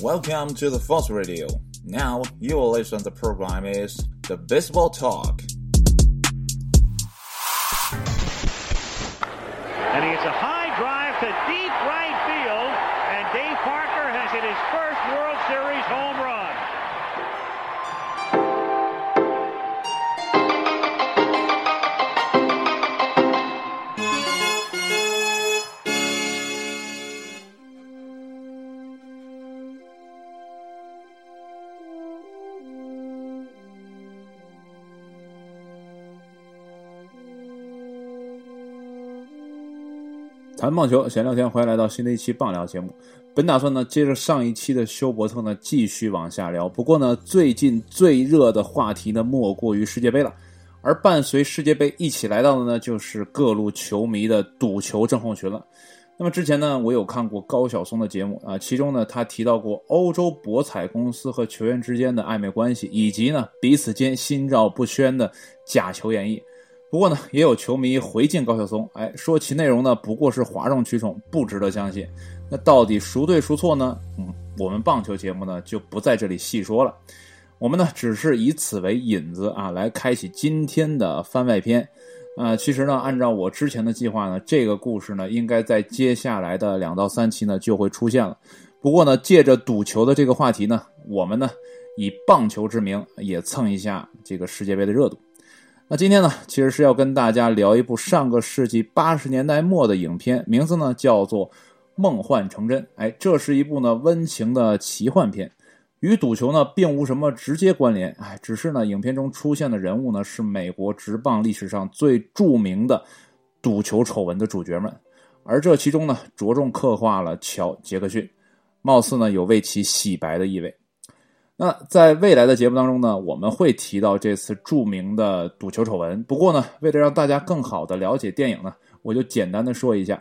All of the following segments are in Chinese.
Welcome to the Force Radio. Now you will listen. The program is the Baseball Talk. 谈棒球，闲聊天，欢迎来到新的一期棒聊节目。本打算呢，接着上一期的休伯特呢，继续往下聊。不过呢，最近最热的话题呢，莫过于世界杯了。而伴随世界杯一起来到的呢，就是各路球迷的赌球症候群了。那么之前呢，我有看过高晓松的节目啊，其中呢，他提到过欧洲博彩公司和球员之间的暧昧关系，以及呢，彼此间心照不宣的假球演绎。不过呢，也有球迷回敬高晓松，哎，说其内容呢不过是哗众取宠，不值得相信。那到底孰对孰错呢？嗯，我们棒球节目呢就不在这里细说了。我们呢只是以此为引子啊，来开启今天的番外篇。啊，其实呢，按照我之前的计划呢，这个故事呢应该在接下来的两到三期呢就会出现了。不过呢，借着赌球的这个话题呢，我们呢以棒球之名也蹭一下这个世界杯的热度。那今天呢，其实是要跟大家聊一部上个世纪八十年代末的影片，名字呢叫做《梦幻成真》。哎，这是一部呢温情的奇幻片，与赌球呢并无什么直接关联。哎，只是呢影片中出现的人物呢是美国职棒历史上最著名的赌球丑闻的主角们，而这其中呢着重刻画了乔·杰克逊，貌似呢有为其洗白的意味。那在未来的节目当中呢，我们会提到这次著名的赌球丑闻。不过呢，为了让大家更好的了解电影呢，我就简单的说一下。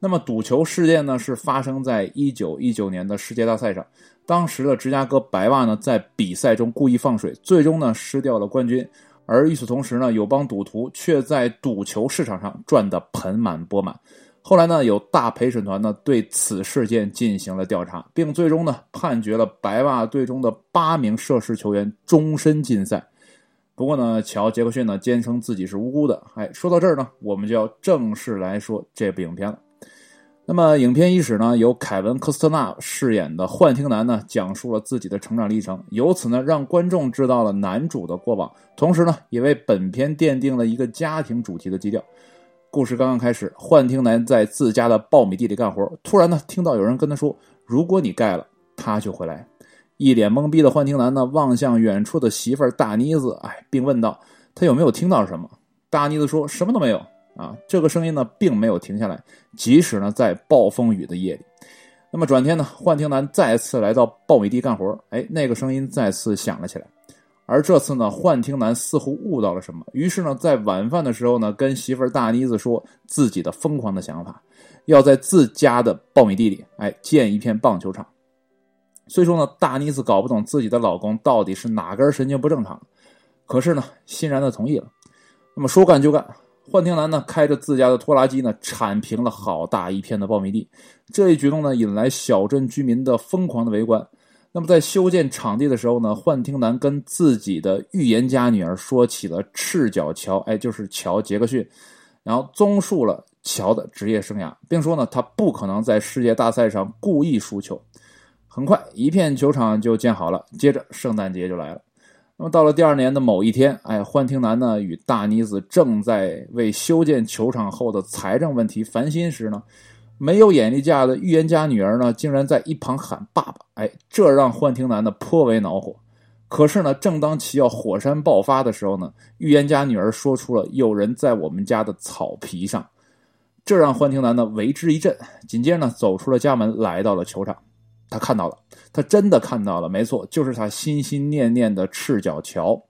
那么赌球事件呢，是发生在一九一九年的世界大赛上。当时的芝加哥白袜呢，在比赛中故意放水，最终呢失掉了冠军。而与此同时呢，有帮赌徒却在赌球市场上赚得盆满钵满。后来呢，有大陪审团呢对此事件进行了调查，并最终呢判决了白袜队中的八名涉事球员终身禁赛。不过呢，乔·杰克逊呢坚称自己是无辜的。哎，说到这儿呢，我们就要正式来说这部影片了。那么，影片伊始呢，由凯文·科斯特纳饰演的幻听男呢，讲述了自己的成长历程，由此呢让观众知道了男主的过往，同时呢也为本片奠定了一个家庭主题的基调。故事刚刚开始，幻听男在自家的苞米地里干活，突然呢，听到有人跟他说：“如果你盖了，他就会来。”一脸懵逼的幻听男呢，望向远处的媳妇儿大妮子，哎，并问道：“他有没有听到什么？”大妮子说什么都没有啊。这个声音呢，并没有停下来，即使呢，在暴风雨的夜里。那么转天呢，幻听男再次来到苞米地干活，哎，那个声音再次响了起来。而这次呢，幻听男似乎悟到了什么，于是呢，在晚饭的时候呢，跟媳妇儿大妮子说自己的疯狂的想法，要在自家的苞米地里，哎，建一片棒球场。虽说呢，大妮子搞不懂自己的老公到底是哪根神经不正常，可是呢，欣然的同意了。那么说干就干，幻听男呢，开着自家的拖拉机呢，铲平了好大一片的苞米地。这一举动呢，引来小镇居民的疯狂的围观。那么在修建场地的时候呢，幻听男跟自己的预言家女儿说起了赤脚乔，哎，就是乔·杰克逊，然后综述了乔的职业生涯，并说呢，他不可能在世界大赛上故意输球。很快，一片球场就建好了。接着，圣诞节就来了。那么到了第二年的某一天，哎，幻听男呢与大妮子正在为修建球场后的财政问题烦心时呢。没有眼力架的预言家女儿呢，竟然在一旁喊“爸爸”，哎，这让幻听男呢颇为恼火。可是呢，正当其要火山爆发的时候呢，预言家女儿说出了“有人在我们家的草皮上”，这让幻听男呢为之一振。紧接着呢，走出了家门，来到了球场。他看到了，他真的看到了，没错，就是他心心念念的赤脚桥。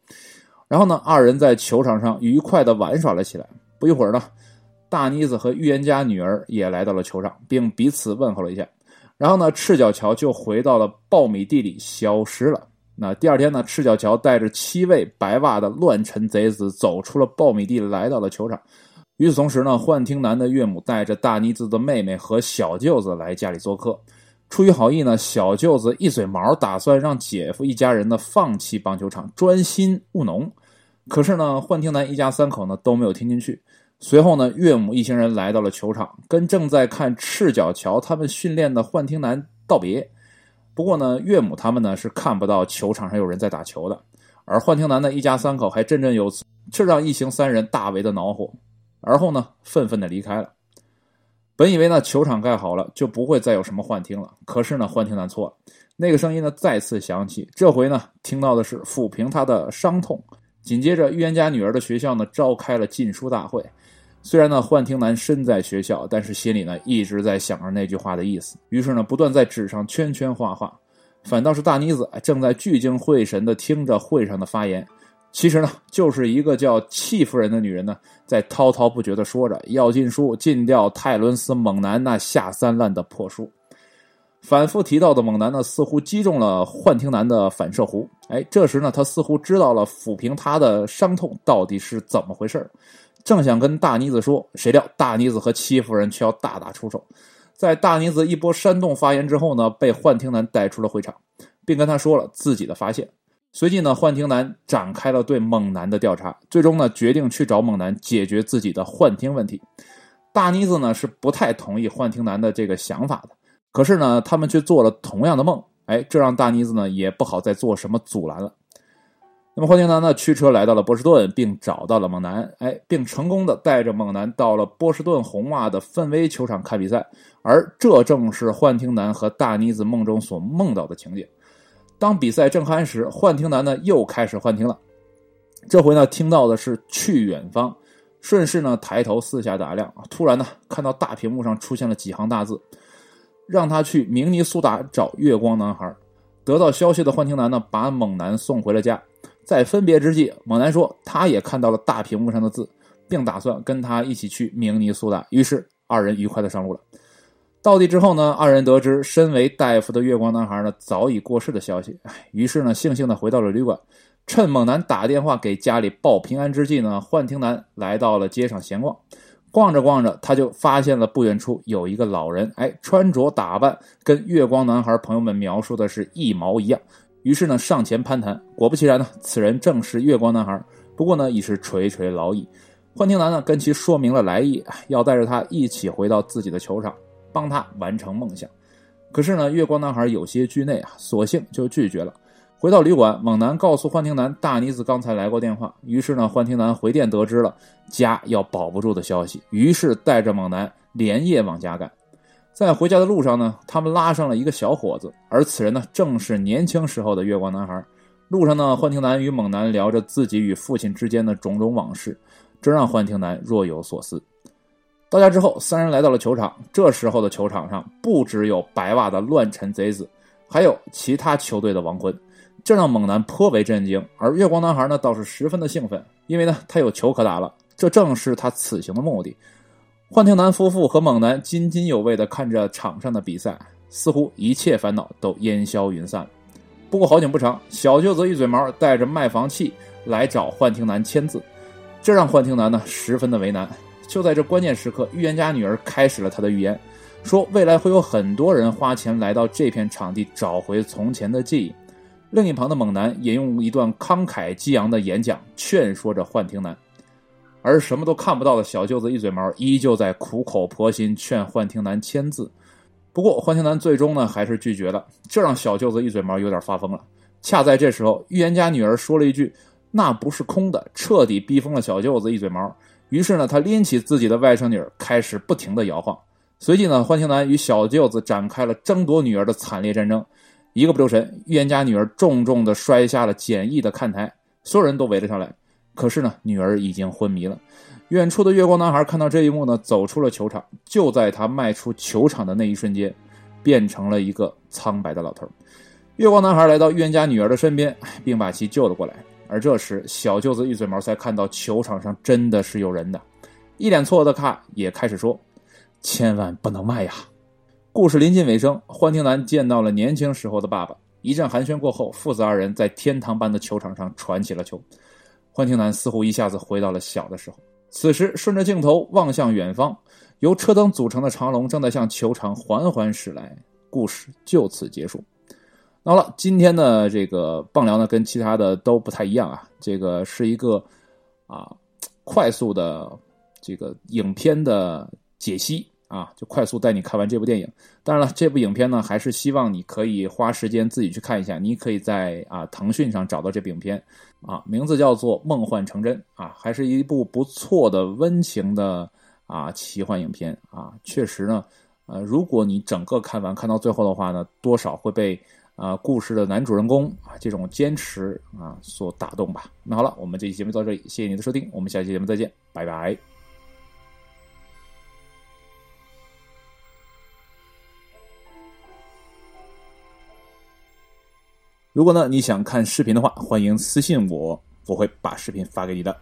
然后呢，二人在球场上愉快的玩耍了起来。不一会儿呢。大妮子和预言家女儿也来到了球场，并彼此问候了一下。然后呢，赤脚桥就回到了苞米地里消失了。那第二天呢，赤脚桥带着七位白袜的乱臣贼子走出了苞米地，来到了球场。与此同时呢，幻听男的岳母带着大妮子的妹妹和小舅子来家里做客。出于好意呢，小舅子一嘴毛打算让姐夫一家人呢放弃棒球场，专心务农。可是呢，幻听男一家三口呢都没有听进去。随后呢，岳母一行人来到了球场，跟正在看赤脚桥他们训练的幻听男道别。不过呢，岳母他们呢是看不到球场上有人在打球的，而幻听男的一家三口还振振有词，这让一行三人大为的恼火。而后呢，愤愤的离开了。本以为呢球场盖好了就不会再有什么幻听了，可是呢，幻听男错了。那个声音呢再次响起，这回呢听到的是抚平他的伤痛。紧接着，预言家女儿的学校呢召开了禁书大会。虽然呢幻听男身在学校，但是心里呢一直在想着那句话的意思。于是呢，不断在纸上圈圈画画。反倒是大妮子正在聚精会神地听着会上的发言。其实呢，就是一个叫戚夫人的女人呢，在滔滔不绝地说着要禁书、禁掉泰伦斯猛男那下三滥的破书。反复提到的猛男呢，似乎击中了幻听男的反射弧。哎，这时呢，他似乎知道了抚平他的伤痛到底是怎么回事正想跟大妮子说，谁料大妮子和戚夫人却要大打出手。在大妮子一波煽动发言之后呢，被幻听男带出了会场，并跟他说了自己的发现。随即呢，幻听男展开了对猛男的调查，最终呢，决定去找猛男解决自己的幻听问题。大妮子呢是不太同意幻听男的这个想法的，可是呢，他们却做了同样的梦，哎，这让大妮子呢也不好再做什么阻拦了。那么幻听男呢驱车来到了波士顿，并找到了猛男，哎，并成功的带着猛男到了波士顿红袜的奋威球场看比赛，而这正是幻听男和大妮子梦中所梦到的情景。当比赛正酣时，幻听男呢又开始幻听了。这回呢，听到的是去远方。顺势呢，抬头四下打量，突然呢，看到大屏幕上出现了几行大字，让他去明尼苏达找月光男孩。得到消息的幻听男呢，把猛男送回了家。在分别之际，猛男说他也看到了大屏幕上的字，并打算跟他一起去明尼苏达。于是二人愉快的上路了。到地之后呢，二人得知身为大夫的月光男孩呢早已过世的消息，于是呢悻悻的回到了旅馆。趁猛男打电话给家里报平安之际呢，幻听男来到了街上闲逛。逛着逛着，他就发现了不远处有一个老人，哎，穿着打扮跟月光男孩朋友们描述的是一毛一样。于是呢上前攀谈，果不其然呢，此人正是月光男孩，不过呢已是垂垂老矣。幻听男呢跟其说明了来意，要带着他一起回到自己的球场。帮他完成梦想，可是呢，月光男孩有些惧内啊，索性就拒绝了。回到旅馆，猛男告诉幻听男，大妮子刚才来过电话。于是呢，幻听男回电得知了家要保不住的消息，于是带着猛男连夜往家赶。在回家的路上呢，他们拉上了一个小伙子，而此人呢，正是年轻时候的月光男孩。路上呢，幻听男与猛男聊着自己与父亲之间的种种往事，这让幻听男若有所思。到家之后，三人来到了球场。这时候的球场上不只有白袜的乱臣贼子，还有其他球队的亡魂，这让猛男颇为震惊。而月光男孩呢，倒是十分的兴奋，因为呢，他有球可打了。这正是他此行的目的。幻听男夫妇和猛男津津有味地看着场上的比赛，似乎一切烦恼都烟消云散。不过好景不长，小舅子一嘴毛带着卖房契来找幻听男签字，这让幻听男呢十分的为难。就在这关键时刻，预言家女儿开始了她的预言，说未来会有很多人花钱来到这片场地找回从前的记忆。另一旁的猛男也用一段慷慨激昂的演讲劝说着幻听男，而什么都看不到的小舅子一嘴毛依旧在苦口婆心劝幻听男签字。不过幻听男最终呢还是拒绝了，这让小舅子一嘴毛有点发疯了。恰在这时候，预言家女儿说了一句：“那不是空的”，彻底逼疯了小舅子一嘴毛。于是呢，他拎起自己的外甥女儿，开始不停的摇晃。随即呢，幻听男与小舅子展开了争夺女儿的惨烈战争。一个不留神，预言家女儿重重的摔下了简易的看台，所有人都围了上来。可是呢，女儿已经昏迷了。远处的月光男孩看到这一幕呢，走出了球场。就在他迈出球场的那一瞬间，变成了一个苍白的老头。月光男孩来到预言家女儿的身边，并把其救了过来。而这时，小舅子一嘴毛才看到球场上真的是有人的，一脸错愕的看也开始说：“千万不能卖呀！”故事临近尾声，幻听男见到了年轻时候的爸爸。一阵寒暄过后，父子二人在天堂般的球场上传起了球。幻听男似乎一下子回到了小的时候。此时，顺着镜头望向远方，由车灯组成的长龙正在向球场缓缓驶来。故事就此结束。好了，今天的这个棒聊呢，跟其他的都不太一样啊，这个是一个啊快速的这个影片的解析啊，就快速带你看完这部电影。当然了，这部影片呢，还是希望你可以花时间自己去看一下。你可以在啊腾讯上找到这部影片啊，名字叫做《梦幻成真》啊，还是一部不错的温情的啊奇幻影片啊。确实呢，呃，如果你整个看完看到最后的话呢，多少会被。啊，故事的男主人公啊，这种坚持啊，所打动吧。那好了，我们这期节目到这里，谢谢您的收听，我们下期节目再见，拜拜。如果呢你想看视频的话，欢迎私信我，我会把视频发给你的。